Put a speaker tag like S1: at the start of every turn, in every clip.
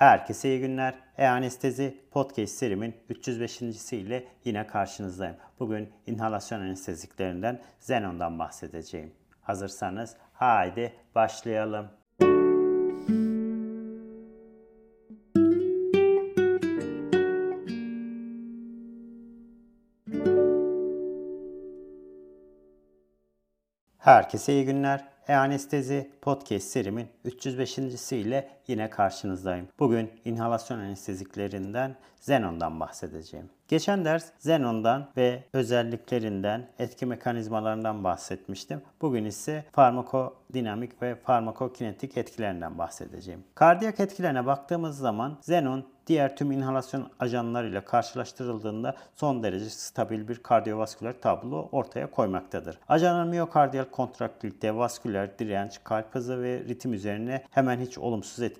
S1: Herkese iyi günler. E-Anestezi Podcast serimin 305. ile yine karşınızdayım. Bugün inhalasyon anesteziklerinden Xenon'dan bahsedeceğim. Hazırsanız haydi başlayalım. Herkese iyi günler. E-Anestezi Podcast serimin 305. ile yine karşınızdayım. Bugün inhalasyon anesteziklerinden Xenon'dan bahsedeceğim. Geçen ders Xenon'dan ve özelliklerinden, etki mekanizmalarından bahsetmiştim. Bugün ise farmakodinamik ve farmakokinetik etkilerinden bahsedeceğim. Kardiyak etkilerine baktığımız zaman Xenon diğer tüm inhalasyon ajanlarıyla karşılaştırıldığında son derece stabil bir kardiyovasküler tablo ortaya koymaktadır. Ajanın miyokardiyal kontraktilite, vasküler direnç, kalp hızı ve ritim üzerine hemen hiç olumsuz etkisi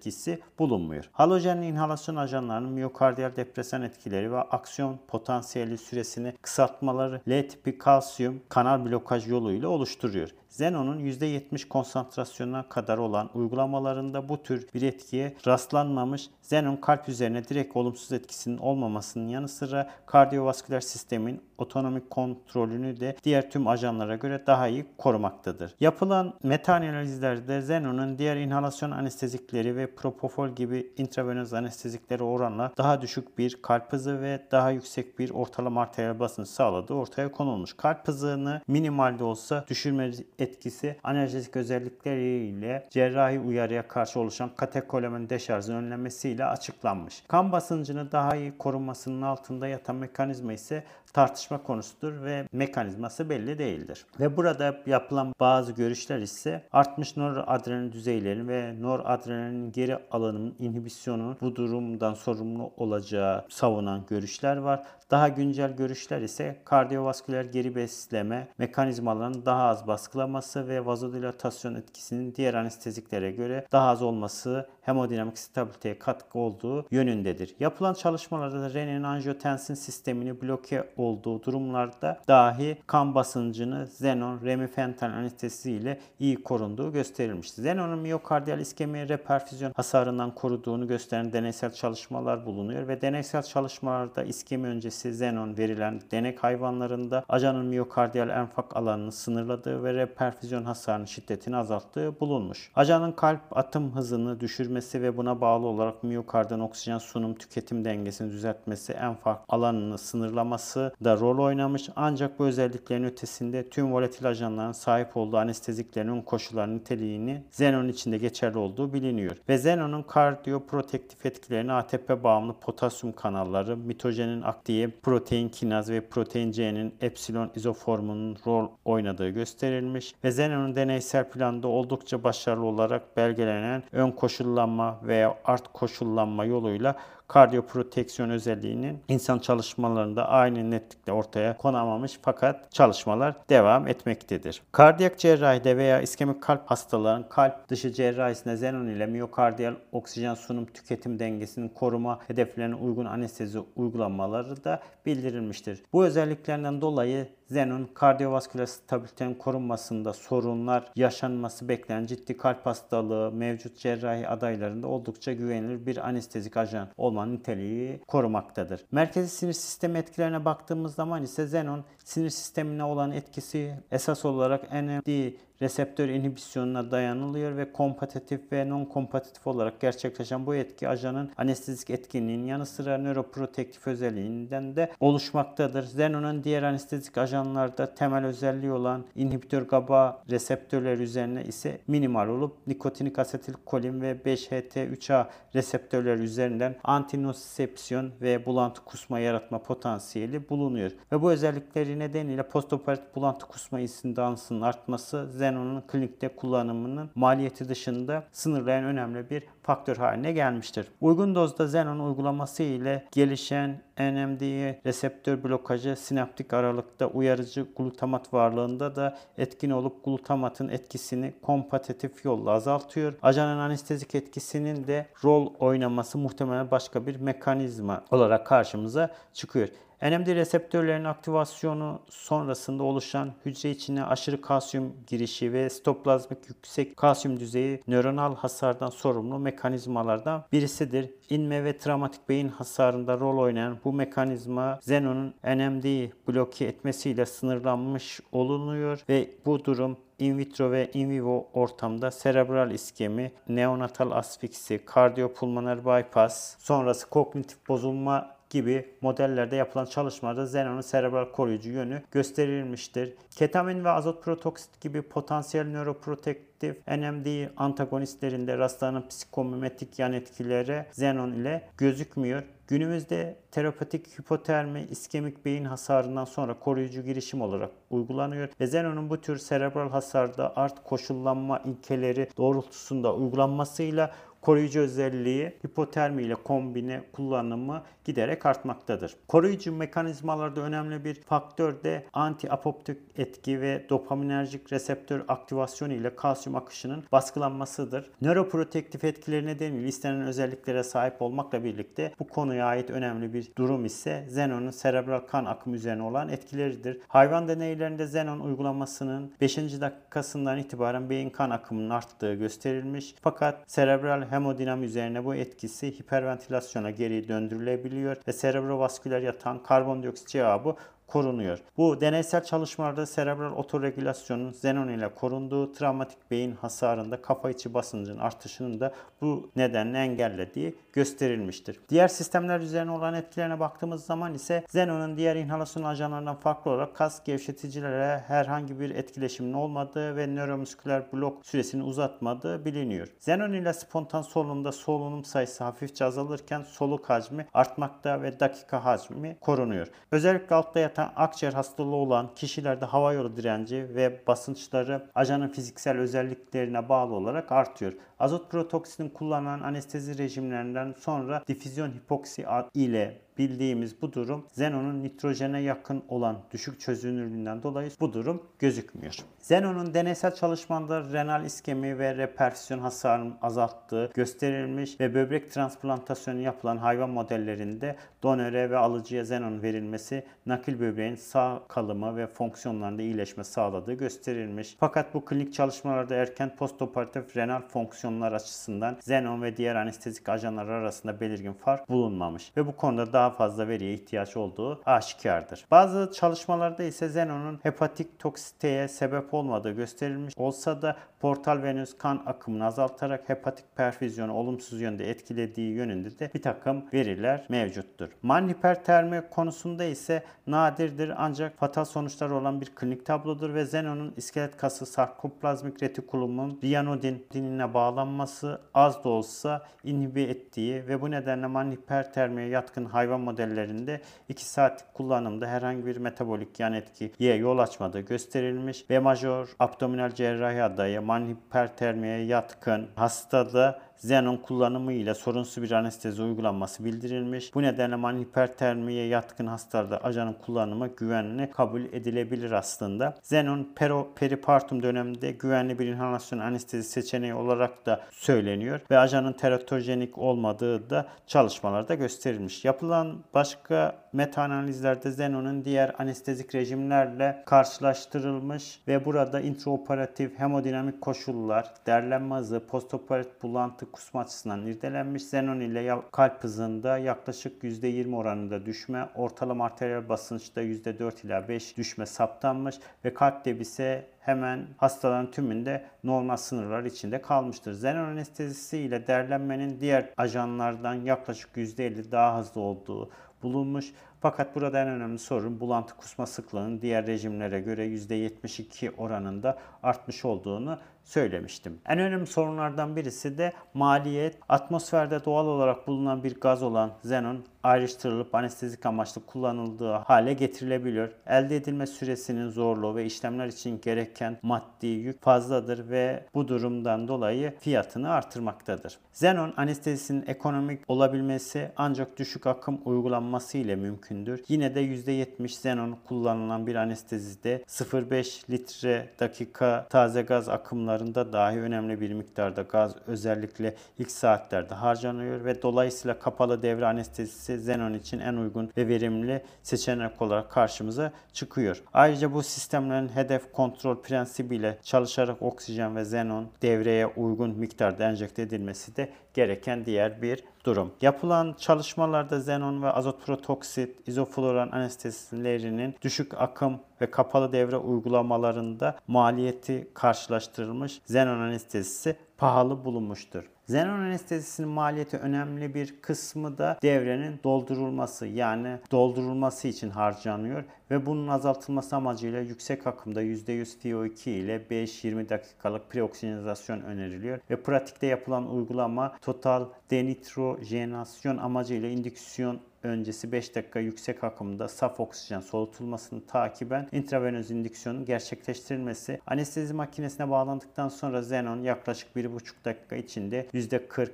S1: bulunmuyor. Halojen inhalasyon ajanlarının miyokardiyal depresan etkileri ve aksiyon potansiyeli süresini kısaltmaları L tipi kalsiyum kanal blokaj yoluyla oluşturuyor. Xenon'un %70 konsantrasyonuna kadar olan uygulamalarında bu tür bir etkiye rastlanmamış. Xenon kalp üzerine direkt olumsuz etkisinin olmamasının yanı sıra kardiyovasküler sistemin otonomik kontrolünü de diğer tüm ajanlara göre daha iyi korumaktadır. Yapılan meta-analizlerde Xenon'un diğer inhalasyon anestezikleri ve propofol gibi intravenöz anestezikleri oranla daha düşük bir kalp hızı ve daha yüksek bir ortalama arteriyel basınç sağladığı ortaya konulmuş. Kalp hızını minimalde olsa düşürme etkisi analjezik özellikleriyle cerrahi uyarıya karşı oluşan katekolamin deşarjın önlenmesiyle açıklanmış. Kan basıncını daha iyi korunmasının altında yatan mekanizma ise tartışma konusudur ve mekanizması belli değildir. Ve burada yapılan bazı görüşler ise artmış noradrenalin düzeylerinin ve noradrenalin geri alınımının inhibisyonu bu durumdan sorumlu olacağı savunan görüşler var. Daha güncel görüşler ise kardiyovasküler geri besleme mekanizmalarının daha az baskılaması ve vazodilatasyon etkisinin diğer anesteziklere göre daha az olması hemodinamik stabiliteye katkı olduğu yönündedir. Yapılan çalışmalarda da renin angiotensin sistemini bloke olduğu durumlarda dahi kan basıncını xenon remifental anestezi ile iyi korunduğu gösterilmiştir. Xenon'un miyokardiyal iskemi reperfüzyon hasarından koruduğunu gösteren deneysel çalışmalar bulunuyor ve deneysel çalışmalarda iskemi öncesi xenon verilen denek hayvanlarında ajanın miyokardiyal enfak alanını sınırladığı ve reperfüzyon hasarının şiddetini azalttığı bulunmuş. Ajanın kalp atım hızını düşürmesi ve buna bağlı olarak miyokardın oksijen sunum tüketim dengesini düzeltmesi enfak alanını sınırlaması da rol oynamış. Ancak bu özelliklerin ötesinde tüm volatil ajanların sahip olduğu anesteziklerin koşulları niteliğini xenon içinde geçerli olduğu biliniyor. Ve xenonun kardiyoprotektif etkilerini ATP bağımlı potasyum kanalları, mitojenin aktiği protein kinaz ve protein C'nin epsilon izoformunun rol oynadığı gösterilmiş ve xenonun deneysel planda oldukça başarılı olarak belgelenen ön koşullanma veya art koşullanma yoluyla kardiyoproteksiyon özelliğinin insan çalışmalarında aynı netlikle ortaya konamamış fakat çalışmalar devam etmektedir. Kardiyak cerrahide veya iskemik kalp hastaların kalp dışı cerrahisinde xenon ile miyokardiyal oksijen sunum tüketim dengesinin koruma hedeflerine uygun anestezi uygulamaları da bildirilmiştir. Bu özelliklerinden dolayı Xenon kardiyovasküler stabilitenin korunmasında sorunlar yaşanması beklenen ciddi kalp hastalığı mevcut cerrahi adaylarında oldukça güvenilir bir anestezik ajan olma niteliği korumaktadır. Merkezi sinir sistemi etkilerine baktığımız zaman ise Xenon sinir sistemine olan etkisi esas olarak NMD reseptör inhibisyonuna dayanılıyor ve kompetitif ve non-kompetitif olarak gerçekleşen bu etki ajanın anestezik etkinliğinin yanı sıra nöroprotektif özelliğinden de oluşmaktadır. Xenon'un diğer anestezik ajanlarda temel özelliği olan inhibitör GABA reseptörler üzerine ise minimal olup nikotinik asetilkolin ve 5-HT3A reseptörler üzerinden antinosepsiyon ve bulantı kusma yaratma potansiyeli bulunuyor. Ve bu özellikleri nedeniyle postoperatif bulantı kusma insidansının artması Xenon'un klinikte kullanımının maliyeti dışında sınırlayan önemli bir faktör haline gelmiştir. Uygun dozda Xenon uygulaması ile gelişen NMDA reseptör blokajı sinaptik aralıkta uyarıcı glutamat varlığında da etkin olup glutamatın etkisini kompetitif yolla azaltıyor. Ajanın anestezik etkisinin de rol oynaması muhtemelen başka bir mekanizma olarak karşımıza çıkıyor. NMD reseptörlerinin aktivasyonu sonrasında oluşan hücre içine aşırı kalsiyum girişi ve sitoplazmik yüksek kalsiyum düzeyi nöronal hasardan sorumlu mekanizmalardan birisidir. İnme ve travmatik beyin hasarında rol oynayan bu mekanizma Xenon'un NMD'yi bloke etmesiyle sınırlanmış olunuyor ve bu durum in vitro ve in vivo ortamda serebral iskemi, neonatal asfiksi, kardiyopulmoner bypass, sonrası kognitif bozulma gibi modellerde yapılan çalışmalarda xenonun serebral koruyucu yönü gösterilmiştir. Ketamin ve azot protoksit gibi potansiyel nöroprotektif NMD antagonistlerinde rastlanan psikomimetik yan etkileri xenon ile gözükmüyor. Günümüzde terapetik hipotermi iskemik beyin hasarından sonra koruyucu girişim olarak uygulanıyor ve Xenon'un bu tür serebral hasarda art koşullanma ilkeleri doğrultusunda uygulanmasıyla koruyucu özelliği hipotermi ile kombine kullanımı giderek artmaktadır. Koruyucu mekanizmalarda önemli bir faktör de anti-apoptik etki ve dopaminerjik reseptör aktivasyonu ile kalsiyum akışının baskılanmasıdır. Nöroprotektif etkileri nedeniyle istenen özelliklere sahip olmakla birlikte bu konuya ait önemli bir durum ise xenonun serebral kan akımı üzerine olan etkileridir. Hayvan deneylerinde xenon uygulamasının 5. dakikasından itibaren beyin kan akımının arttığı gösterilmiş. Fakat serebral hemodinam üzerine bu etkisi hiperventilasyona geri döndürülebiliyor ve serebrovasküler yatan karbondioksit cevabı korunuyor. Bu deneysel çalışmalarda serebral otoregülasyonun xenon ile korunduğu travmatik beyin hasarında kafa içi basıncın artışının da bu nedenle engellediği gösterilmiştir. Diğer sistemler üzerine olan etkilerine baktığımız zaman ise xenonun diğer inhalasyon ajanlarından farklı olarak kas gevşeticilere herhangi bir etkileşimin olmadığı ve nöromusküler blok süresini uzatmadığı biliniyor. Xenon ile spontan solunumda solunum sayısı hafifçe azalırken soluk hacmi artmakta ve dakika hacmi korunuyor. Özellikle altta yatan yatan akciğer hastalığı olan kişilerde hava yolu direnci ve basınçları ajanın fiziksel özelliklerine bağlı olarak artıyor. Azot protoksinin kullanılan anestezi rejimlerinden sonra difüzyon hipoksi ile bildiğimiz bu durum xenonun nitrojene yakın olan düşük çözünürlüğünden dolayı bu durum gözükmüyor. Xenonun deneysel çalışmalarda renal iskemi ve reperfusyon hasarını azalttığı gösterilmiş ve böbrek transplantasyonu yapılan hayvan modellerinde donöre ve alıcıya xenon verilmesi nakil böbreğin sağ kalımı ve fonksiyonlarında iyileşme sağladığı gösterilmiş. Fakat bu klinik çalışmalarda erken postoperatif renal fonksiyonlar açısından xenon ve diğer anestezik ajanlar arasında belirgin fark bulunmamış ve bu konuda daha fazla veriye ihtiyaç olduğu aşikardır. Bazı çalışmalarda ise xenonun hepatik toksiteye sebep olmadığı gösterilmiş olsa da portal venöz kan akımını azaltarak hepatik perfüzyonu olumsuz yönde etkilediği yönünde de bir takım veriler mevcuttur. Man hipertermi konusunda ise nadirdir ancak fatal sonuçlar olan bir klinik tablodur ve xenonun iskelet kası sarkoplazmik retikulumun riyanodin dinine bağlanması az da olsa inhibe ettiği ve bu nedenle man hipertermiye yatkın hayvan modellerinde 2 saatlik kullanımda herhangi bir metabolik yan etkiye yol açmadığı gösterilmiş ve major abdominal cerrahi adayı man hipertermiye yatkın hastada Xenon kullanımı ile sorunsuz bir anestezi uygulanması bildirilmiş. Bu nedenle man hipertermiye yatkın hastalarda ajanın kullanımı güvenli kabul edilebilir aslında. Xenon pero, peripartum döneminde güvenli bir inhalasyon anestezi seçeneği olarak da söyleniyor ve ajanın teratojenik olmadığı da çalışmalarda gösterilmiş. Yapılan başka meta analizlerde Xenon'un diğer anestezik rejimlerle karşılaştırılmış ve burada intraoperatif hemodinamik koşullar, derlenme hızı, postoperatif bulantı kusma açısından irdelenmiş. Xenon ile kalp hızında yaklaşık %20 oranında düşme, ortalama arteriyel basınçta %4 ila 5 düşme saptanmış ve kalp debisi hemen hastaların tümünde normal sınırlar içinde kalmıştır. Xenon anestezisi ile derlenmenin diğer ajanlardan yaklaşık %50 daha hızlı olduğu bulunmuş. Fakat burada en önemli sorun bulantı kusma sıklığının diğer rejimlere göre %72 oranında artmış olduğunu söylemiştim. En önemli sorunlardan birisi de maliyet. Atmosferde doğal olarak bulunan bir gaz olan xenon ayrıştırılıp anestezik amaçlı kullanıldığı hale getirilebiliyor. Elde edilme süresinin zorluğu ve işlemler için gereken maddi yük fazladır ve bu durumdan dolayı fiyatını artırmaktadır. Xenon anestezisinin ekonomik olabilmesi ancak düşük akım uygulanması ile mümkün mümkündür. Yine de %70 xenon kullanılan bir anestezide 0,5 litre dakika taze gaz akımlarında dahi önemli bir miktarda gaz özellikle ilk saatlerde harcanıyor ve dolayısıyla kapalı devre anestezisi xenon için en uygun ve verimli seçenek olarak karşımıza çıkıyor. Ayrıca bu sistemlerin hedef kontrol prensibiyle çalışarak oksijen ve xenon devreye uygun miktarda enjekte edilmesi de gereken diğer bir durum. Yapılan çalışmalarda xenon ve azot protoksit, izofluoran anestezilerinin düşük akım ve kapalı devre uygulamalarında maliyeti karşılaştırılmış xenon anestezisi pahalı bulunmuştur. Xenon anestezisinin maliyeti önemli bir kısmı da devrenin doldurulması yani doldurulması için harcanıyor ve bunun azaltılması amacıyla yüksek akımda %100 FiO2 ile 5-20 dakikalık preoksijenizasyon öneriliyor ve pratikte yapılan uygulama total denitrojenasyon amacıyla indüksiyon öncesi 5 dakika yüksek akımda saf oksijen soğutulmasını takiben intravenöz indüksiyonun gerçekleştirilmesi. Anestezi makinesine bağlandıktan sonra xenon yaklaşık 1,5 dakika içinde %40-45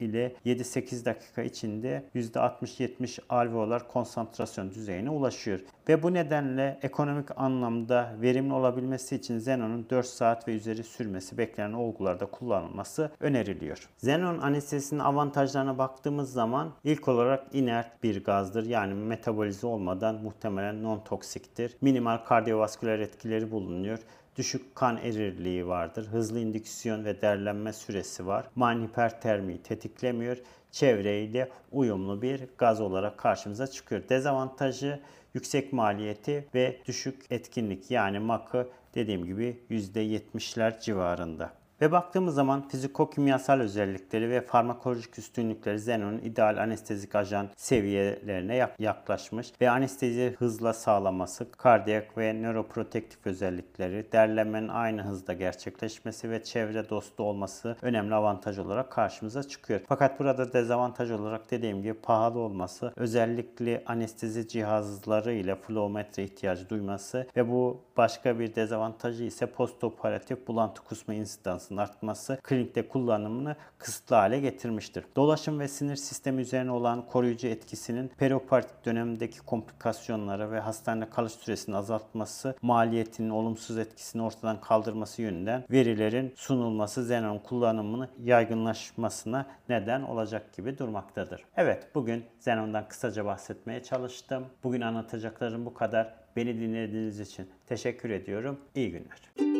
S1: ile 7-8 dakika içinde %60-70 alveolar konsantrasyon düzeyine ulaşıyor. Ve bu nedenle ekonomik anlamda verimli olabilmesi için xenonun 4 saat ve üzeri sürmesi beklenen olgularda kullanılması öneriliyor. Xenon anestezisinin avantajlarına baktığımız zaman ilk olarak inert bir gazdır. Yani metabolize olmadan muhtemelen non-toksiktir. Minimal kardiyovasküler etkileri bulunuyor düşük kan erirliği vardır. Hızlı indüksiyon ve derlenme süresi var. Manhipertermiyi tetiklemiyor. Çevreyle uyumlu bir gaz olarak karşımıza çıkıyor. Dezavantajı yüksek maliyeti ve düşük etkinlik yani makı dediğim gibi %70'ler civarında. Ve baktığımız zaman fiziko-kimyasal özellikleri ve farmakolojik üstünlükleri xenonun ideal anestezik ajan seviyelerine yaklaşmış ve anesteziyi hızla sağlaması, kardiyak ve nöroprotektif özellikleri, derlemenin aynı hızda gerçekleşmesi ve çevre dostu olması önemli avantaj olarak karşımıza çıkıyor. Fakat burada dezavantaj olarak dediğim gibi pahalı olması, özellikle anestezi cihazları ile flowmetre ihtiyacı duyması ve bu başka bir dezavantajı ise postoperatif bulantı kusma insidansı artması klinikte kullanımını kısıtlı hale getirmiştir. Dolaşım ve sinir sistemi üzerine olan koruyucu etkisinin perioperatif dönemdeki komplikasyonları ve hastane kalış süresini azaltması, maliyetinin olumsuz etkisini ortadan kaldırması yönünden verilerin sunulması xenon kullanımını yaygınlaşmasına neden olacak gibi durmaktadır. Evet, bugün xenondan kısaca bahsetmeye çalıştım. Bugün anlatacaklarım bu kadar. Beni dinlediğiniz için teşekkür ediyorum. İyi günler.